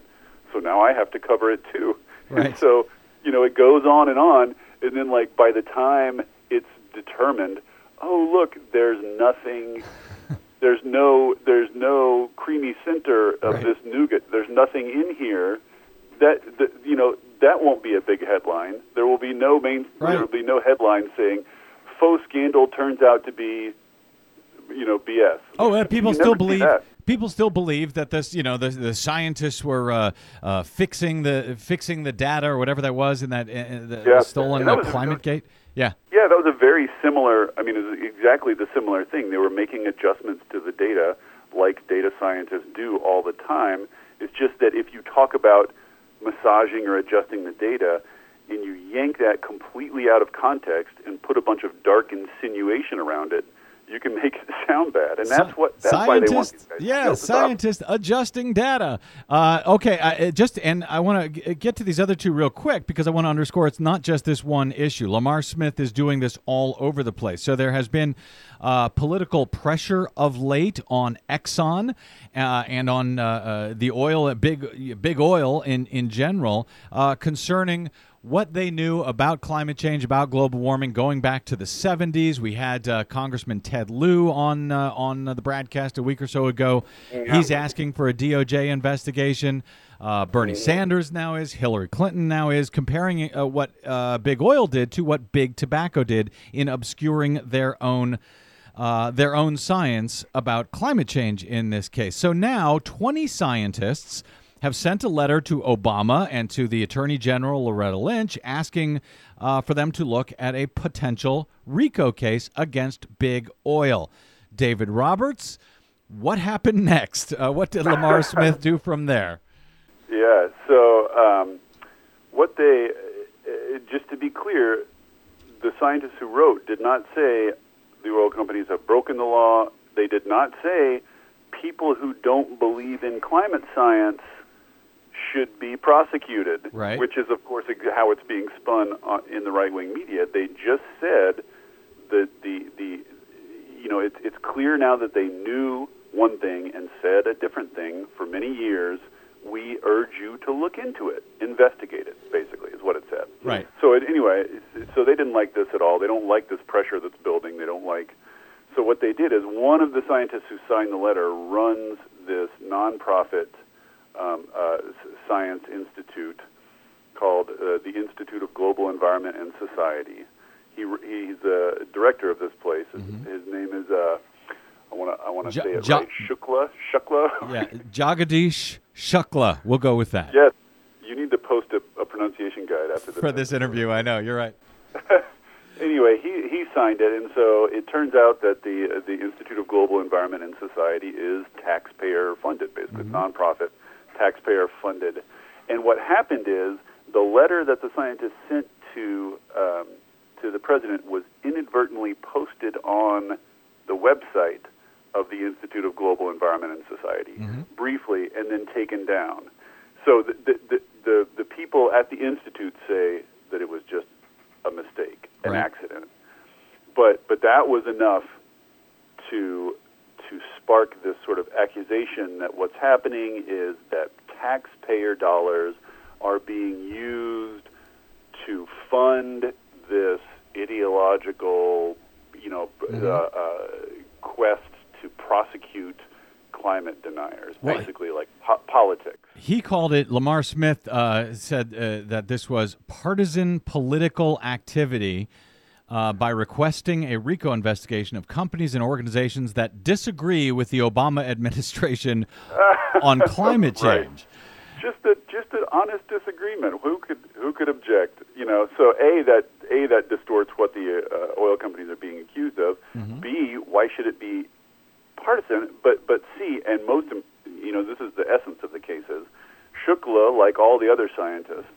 so now I have to cover it too. Right. And so, you know, it goes on and on, and then like by the time it's determined, oh look, there's nothing, there's no, there's no creamy center of Right. this nougat. There's nothing in here that, that you know that won't be a big headline. There will be no main. Right. There will be no headline saying faux scandal turns out to be, you know, BS. Oh, uh, people You still believe. People still believe that this, you know, the, the scientists were uh, uh, fixing the fixing the data or whatever that was in that uh, the Yeah. stolen that was climate gate. Yeah, Yeah, that was a very similar. I mean, it was exactly the similar thing. They were making adjustments to the data, like data scientists do all the time. It's just that if you talk about massaging or adjusting the data, and you yank that completely out of context and put a bunch of dark insinuation around it, you can make it sound bad, and that's what that's why they want. scientists- these guys yeah, build this up. scientists adjusting data. Uh, okay, I, uh, just and I want to get to these other two real quick because I want to underscore it's not just this one issue. Lamar Smith is doing this all over the place. So there has been uh, political pressure of late on Exxon uh, and on uh, uh, the oil, big big oil in in general, uh, concerning what they knew about climate change, about global warming, going back to the 70s. We had uh, Congressman Ted Lieu on uh, on the broadcast a week or so ago. He's asking for a DOJ investigation. Uh, Bernie Sanders now is. Hillary Clinton now is comparing uh, what uh, Big Oil did to what Big Tobacco did in obscuring their own. Uh, their own science about climate change in this case. So now, 20 scientists have sent a letter to Obama and to the Attorney General Loretta Lynch asking uh, for them to look at a potential RICO case against Big Oil. David Roberts, what happened next? Uh, what did Lamar Smith do from there? Yeah. So um, what they, uh, just to be clear, the scientists who wrote did not say the oil companies have broken the law. They did not say people who don't believe in climate science should be prosecuted. Right. Which is, of course, how it's being spun uh, in the right-wing media. They just said that the the you know it's it's clear now that they knew one thing and said a different thing for many years. We urge you to look into it, investigate it. Basically, is what it said. Right. So it, anyway, so they didn't like this at all. They don't like this pressure that's building. They don't like. So what they did is one of the scientists who signed the letter runs this nonprofit um, uh, science institute called uh, the Institute of Global Environment and Society. He he's the director of this place. His, his name is uh, I want to I want to Ja- say it Ja- right. Shukla Shukla. Yeah, Jagadish Shukla. We'll go with that yes. You need to post a, a pronunciation guide after this. for this interview. I know you're right. anyway, he, he signed it, and so it turns out that the uh, the Institute of Global Environment and Society is taxpayer funded, basically It's nonprofit, taxpayer funded. And what happened is the letter that the scientists sent to um, to the president was inadvertently posted on the website of the Institute of Global Environment and Society briefly, and then taken down. So the the, the the the people at the institute say that it was just a mistake, an Right. accident. But but that was enough to to spark this sort of accusation that what's happening is that taxpayer dollars are being used to fund this ideological, you know, uh, uh, quest to prosecute climate deniers, Well, basically like po- politics. He called it, Lamar Smith uh, said uh, that this was partisan political activity uh, by requesting a RICO investigation of companies and organizations that disagree with the Obama administration on climate Right. change. just a just an honest disagreement. Who could who could object? You know, so a that a that distorts what the uh, oil companies are being accused of. B why should it be partisan? But but C and most you know this is the essence of the cases. Shukla, like all the other scientists,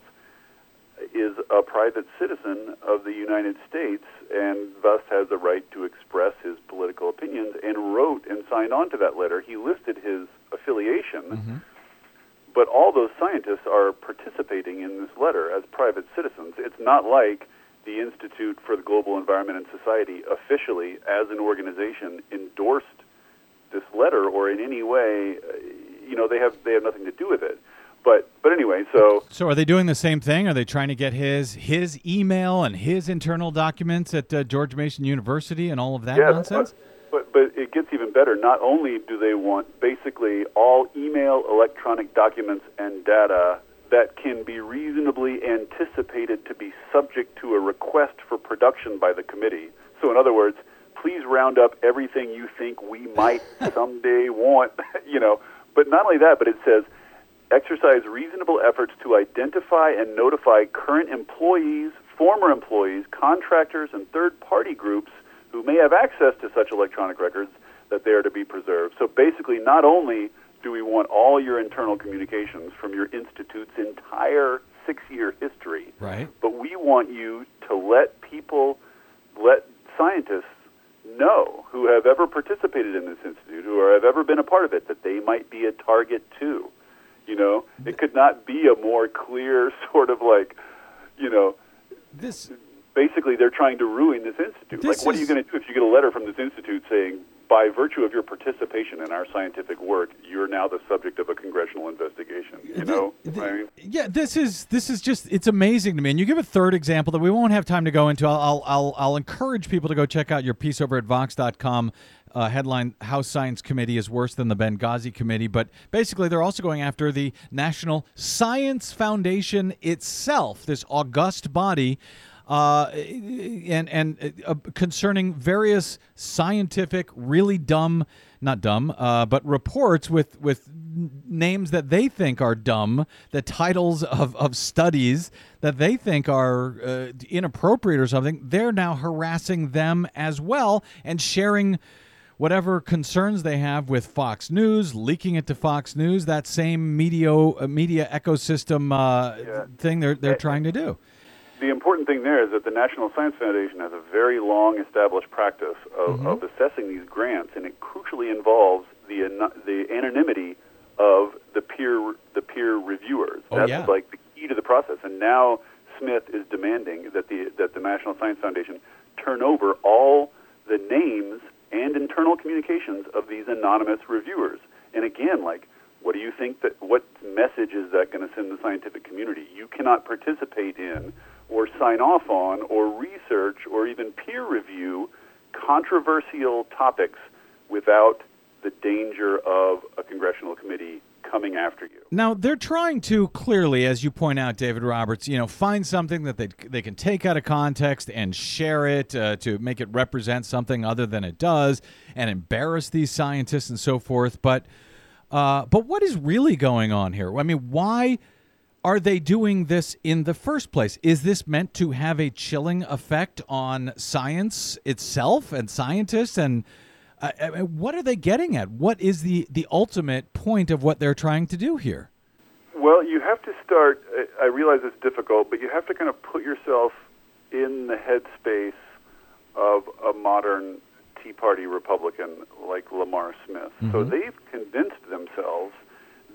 is a private citizen of the United States and thus has the right to express his political opinions and wrote and signed on to that letter. He listed his affiliation but all those scientists are participating in this letter as private citizens. It's not like the Institute for the Global Environment and Society officially, as an organization, endorsed this letter or in any way, uh, you know, they have they have nothing to do with it. But but anyway, so So are they doing the same thing? Are they trying to get his his email and his internal documents at uh, George Mason University and all of that yeah, nonsense? But, but but it gets even better. Not only do they want basically all email, electronic documents, and data that can be reasonably anticipated to be subject to a request for production by the committee. So, in other words, please round up everything you think we might someday want, you know. But not only that, but it says exercise reasonable efforts to identify and notify current employees, former employees, contractors, and third party groups who may have access to such electronic records that they are to be preserved. So basically, not only do we want all your internal communications from your institute's entire six year history, Right. but we want you to let people, let scientists know who have ever participated in this institute, who have ever been a part of it, that they might be a target too. You know, it could not be a more clear sort of like, you know, This basically they're trying to ruin this institute. This like, what are you going to do if you get a letter from this institute saying, by virtue of your participation in our scientific work, you're now the subject of a congressional investigation? You know, The- I mean, yeah, this is this is just it's amazing to me. And you give a third example that we won't have time to go into. I'll I'll I'll, I'll encourage people to go check out your piece over at Vox.com. Uh, headline: House Science Committee is worse than the Benghazi Committee. But basically, they're also going after the National Science Foundation itself, this august body. Uh, and and uh, concerning various scientific, really dumb, not dumb, uh, but reports with with names that they think are dumb, the titles of, of studies that they think are uh, inappropriate or something. They're now harassing them as well and sharing whatever concerns they have with Fox News, leaking it to Fox News. That same media uh, media ecosystem uh, Yeah. thing they're they're trying to do. the important thing there is that the National Science Foundation has a very long established practice of, of assessing these grants, and it crucially involves the the anonymity of the peer the peer reviewers. Oh, That's yeah. like the key to the process. And now Smith is demanding that the that the National Science Foundation turn over all the names and internal communications of these anonymous reviewers. And again, like, what do you think that what message is that going to send the scientific community? You cannot participate in or sign off on or research or even peer review controversial topics without the danger of a congressional committee coming after you. Now they're trying to clearly, as you point out, David Roberts, you know, find something that they they can take out of context and share it uh, to make it represent something other than it does, and embarrass these scientists and so forth. But uh, but what is really going on here? I mean, why? Are they doing this in the first place? Is this meant to have a chilling effect on science itself and scientists? And uh, I what are they getting at? What is the, the ultimate point of what they're trying to do here? Well, you have to start. I- I realize it's difficult, but you have to kind of put yourself in the headspace of a modern Tea Party Republican like Lamar Smith. So they've convinced themselves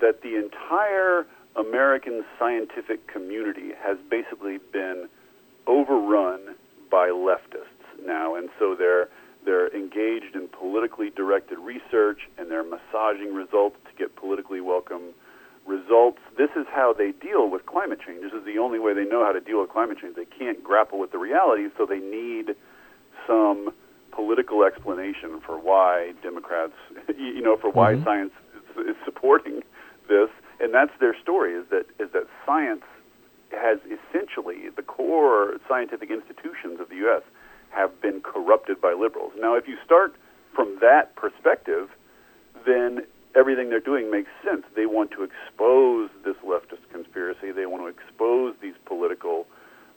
that the entire American scientific community has basically been overrun by leftists now, and so they're they're engaged in politically directed research and they're massaging results to get politically welcome results. This is how they deal with climate change. This is the only way they know how to deal with climate change. They can't grapple with the reality, so they need some political explanation for why Democrats, you know, for why mm-hmm. science is, is supporting this, and that's their story. Is that is that science has essentially the core scientific institutions of the U.S. have been corrupted by liberals. Now, if you start from that perspective, then everything they're doing makes sense. They want to expose this leftist conspiracy. They want to expose these political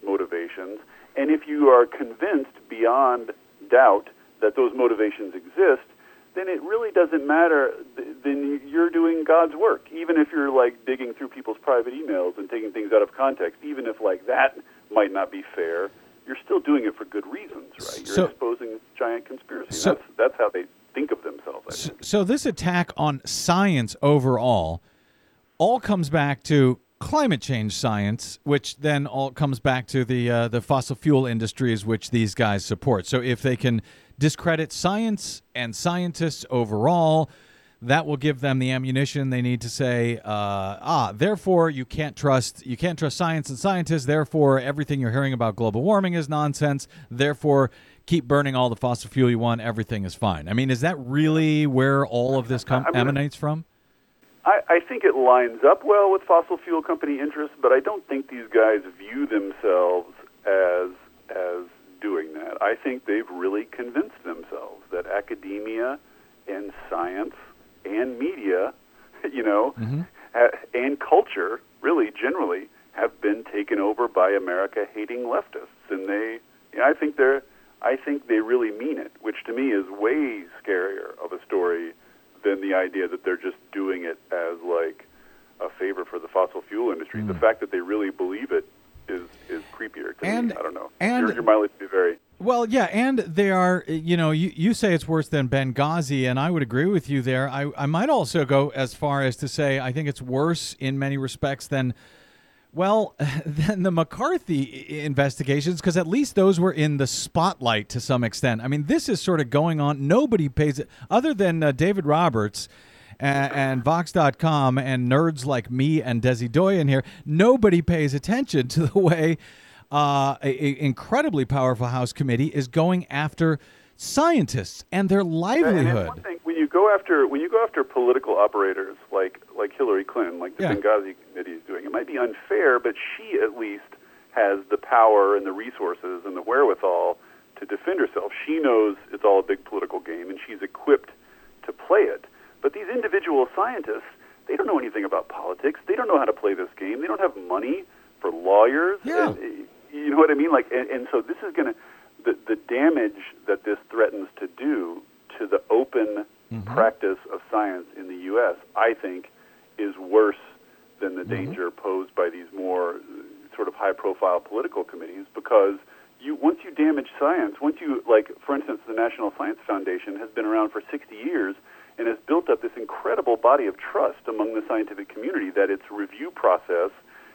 motivations. And if you are convinced beyond doubt that those motivations exist, then it really doesn't matter. Then you're doing God's work. Even if you're like digging through people's private emails and taking things out of context, even if like that might not be fair, you're still doing it for good reasons, right? You're So- exposing giant conspiracy. So- that's that's how they think of themselves. I So, think. so this attack on science overall, all comes back to climate change science, which then all comes back to the uh, the fossil fuel industries which these guys support. So if they can discredit science and scientists overall, that will give them the ammunition they need to say, uh, ah, therefore you can't trust you can't trust science and scientists. Therefore, everything you're hearing about global warming is nonsense. Therefore, keep burning all the fossil fuel you want. Everything is fine. I mean, is that really where all of this com- I mean, emanates from? I, I think it lines up well with fossil fuel company interests, but I don't think these guys view themselves as as doing that. I think they've really convinced themselves that academia and science and media, you know, mm-hmm. ha- and culture, really generally, have been taken over by America-hating leftists, and they, yeah, I think they're, I think they really mean it, which to me is way scarier of a story than the idea that they're just doing it as like a favor for the fossil fuel industry. The mm. fact that they really believe it is is creepier to And- me. I don't know. and- your, your mileage be very. Well, yeah, and they are, you know, you, you say it's worse than Benghazi, and I would agree with you there. I, I might also go as far as to say I think it's worse in many respects than, well, than the McCarthy investigations, because at least those were in the spotlight to some extent. I mean, this is sort of going on. Nobody pays it, other than uh, David Roberts and, and Vox.com and nerds like me and Desi Doyen here, nobody pays attention to the way uh, a, a incredibly powerful House committee is going after scientists and their And livelihood. one thing when you go after when you go after political operators like like Hillary Clinton, like the Yeah. Benghazi committee is doing. It might be unfair, but she at least has the power and the resources and the wherewithal to defend herself. She knows it's all a big political game, and she's equipped to play it. But these individual scientists, they don't know anything about politics. They don't know how to play this game. They don't have money for lawyers. Yeah. And, uh, you know what I mean? Like, and, and so this is going to the the damage that this threatens to do to the open practice of science in the U.S. I think is worse than the danger posed by these more uh, sort of high-profile political committees because you once you damage science, once you like, for instance, the National Science Foundation has been around for 60 years and has built up this incredible body of trust among the scientific community that its review process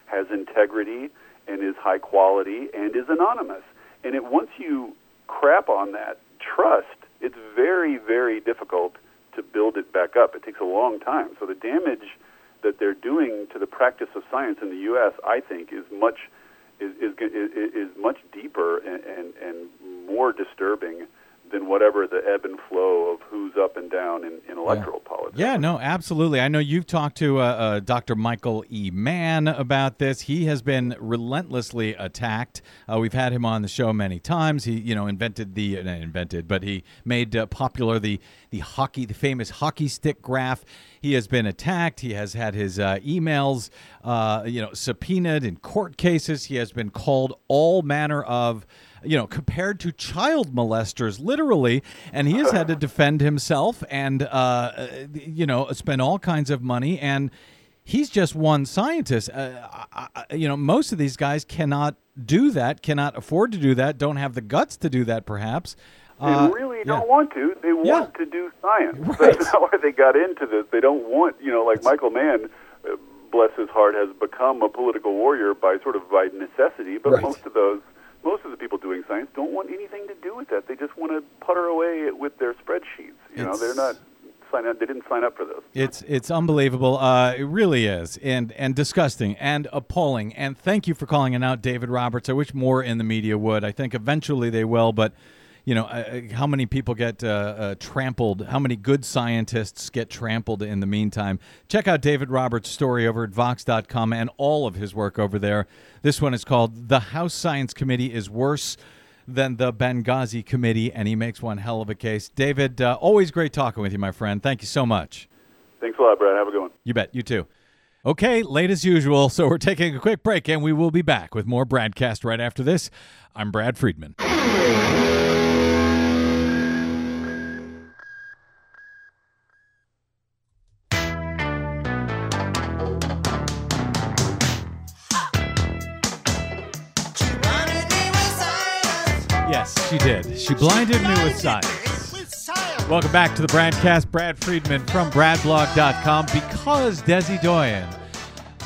has integrity and is high quality and is anonymous. And it once you crap on that trust, it's very, very difficult to build it back up. It takes a long time. So the damage that they're doing to the practice of science in the U.S., I think, is much is is, is, much deeper and, and, and more disturbing than whatever the ebb and flow of who's up and down in, in electoral politics. Yeah, no, absolutely. I know you've talked to uh, uh, Dr. Michael E. Mann about this. He has been relentlessly attacked. Uh, we've had him on the show many times. He, you know, invented the uh, not invented, but he made uh, popular the the hockey, the famous hockey stick graph. He has been attacked. He has had his uh, emails, uh, you know, subpoenaed in court cases. He has been called all manner of you know, compared to child molesters, literally, and he has had to defend himself and, uh, you know, spend all kinds of money. And he's just one scientist. Uh, I, I- you know, most of these guys cannot do that, cannot afford to do that, don't have the guts to do that, perhaps. They Uh, really yeah. don't want to. They want Yeah. to do science. Right. That's not why they got into this. They don't want, you know, like Michael Mann, uh, bless his heart, has become a political warrior by sort of by necessity. But Right. most of those, most of the people doing science don't want anything to do with that. They just want to putter away with their spreadsheets. You know, they're not sign up. They didn't sign up for this. It's it's unbelievable. Uh, it really is, and and disgusting and appalling. And thank you for calling it out, David Roberts. I wish more in the media would. I think eventually they will, but you know, uh, uh, how many people get uh, uh, trampled? How many good scientists get trampled in the meantime? Check out David Roberts' story over at Vox.com and all of his work over there. This one is called "The House Science Committee is Worse." Than the Benghazi committee, and he makes one hell of a case. David, uh, always great talking with you, my friend. Thank you so much. Thanks a lot, Brad. Have a good one. You bet. You too. Okay, late as usual. So we're taking a quick break and we will be back with more BradCast right after this. I'm Brad Friedman. Yes, she did. She blinded me with science. Welcome back to the BradCast. Brad Friedman from BradBlog.com. Because Desi Doyen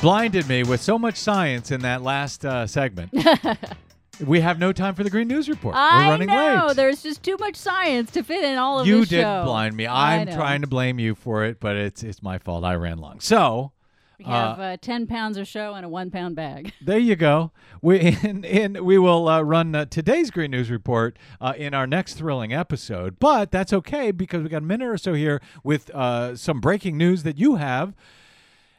blinded me with so much science in that last uh, segment. we have no time for the Green News Report. I We're running know. late. There's just too much science to fit in all of this. you did blind me. I'm trying to blame you for it, but it's it's my fault. I ran long. So We have uh, 10 pounds of show and a one pound bag. There you go. We in, in we will uh, run uh, today's Green News report uh, in our next thrilling episode, but that's okay because we got a minute or so here with uh, some breaking news that you have.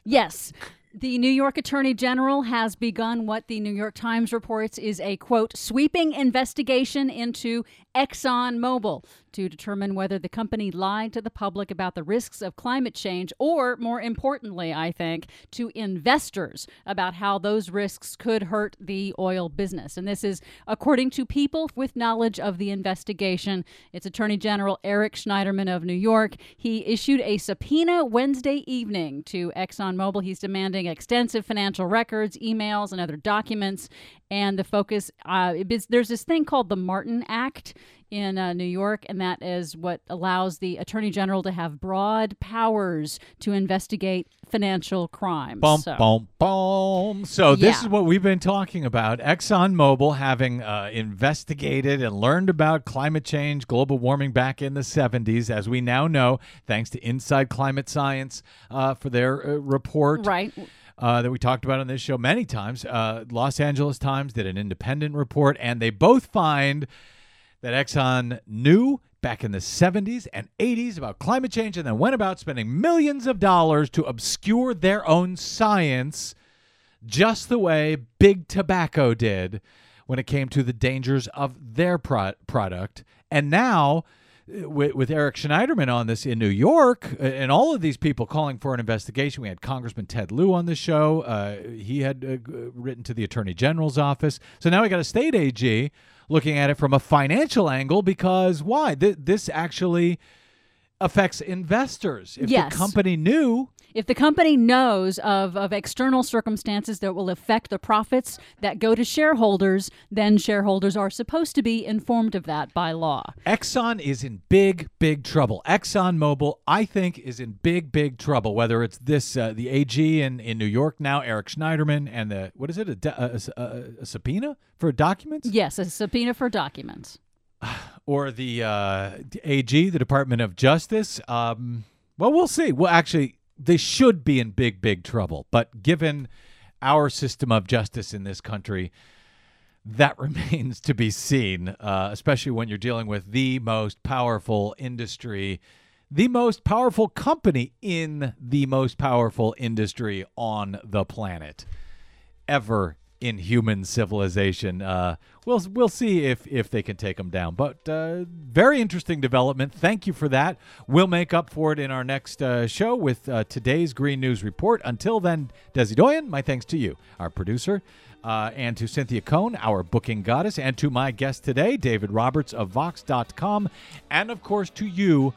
Yes. The New York Attorney General has begun what the New York Times reports is a quote sweeping investigation into ExxonMobil to determine whether the company lied to the public about the risks of climate change or more importantly I think to investors about how those risks could hurt the oil business. And this is according to people with knowledge of the investigation. It's Attorney General Eric Schneiderman of New York. He issued a subpoena Wednesday evening to ExxonMobil. He's demanding extensive financial records, emails, and other documents. And the focus, uh, there's this thing called the Martin Act in uh, New York, and that is what allows the Attorney General to have broad powers to investigate financial crimes. Boom, So- boom, boom. So this Yeah. is what we've been talking about. ExxonMobil having uh, investigated and learned about climate change, global warming back in the 70s, as we now know, thanks to Inside Climate Science uh, for their uh, report. Right. uh, that we talked about on this show many times. Uh, Los Angeles Times did an independent report, and they both find that Exxon knew back in the 70s and 80s about climate change and then went about spending millions of dollars to obscure their own science, just the way Big Tobacco did when it came to the dangers of their pro- product. And now, uh, with, Eric Schneiderman on this in New York, uh, and all of these people calling for an investigation. We had Congressman Ted Lieu on the show. Uh, he had uh, written to the Attorney General's office. So now we got a state AG looking at it from a financial angle because why? Th- this actually affects investors. If Yes. the company knew, If the company knows of, of external circumstances that will affect the profits that go to shareholders, then shareholders are supposed to be informed of that by law. Exxon is in big, big trouble. ExxonMobil, I think, is in big, big trouble. Whether it's this, uh, the AG in, in New York now, Eric Schneiderman, and the what is it, a, a, a, a subpoena for documents, Yes, a subpoena for documents. or the, uh, AG, the Department of Justice. Um, well, we'll see. Well, actually, they should be in big, big trouble. But given our system of justice in this country, that remains to be seen, uh, especially when you're dealing with the most powerful industry, the most powerful company in the most powerful industry on the planet ever in human civilization. Uh, we'll we'll see if if they can take them down. But uh, very interesting development. Thank you for that. We'll make up for it in our next uh, show with uh, today's Green News Report. Until then, Desi Doyen, my thanks to you, our producer. Uh, and to Cynthia Cohn, our booking goddess, and to my guest today, David Roberts of Vox.com, and of course to you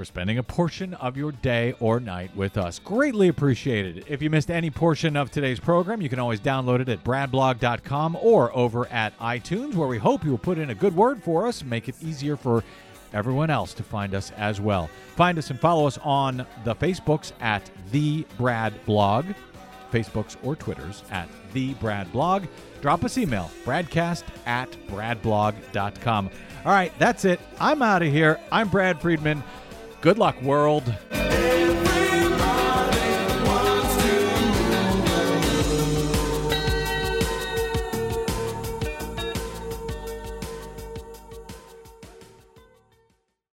for spending a portion of your day or night with us. Greatly appreciated. If you missed any portion of today's program, you can always download it at bradblog.com or over at iTunes, where we hope you will put in a good word for us make it easier for everyone else to find us as well. Find us and follow us on the Facebooks at The Brad Blog, Facebooks or Twitters at The Brad Blog. Drop us email, bradcast at bradblog.com. All right, that's it. I'm out of here. I'm Brad Friedman. Good luck, world.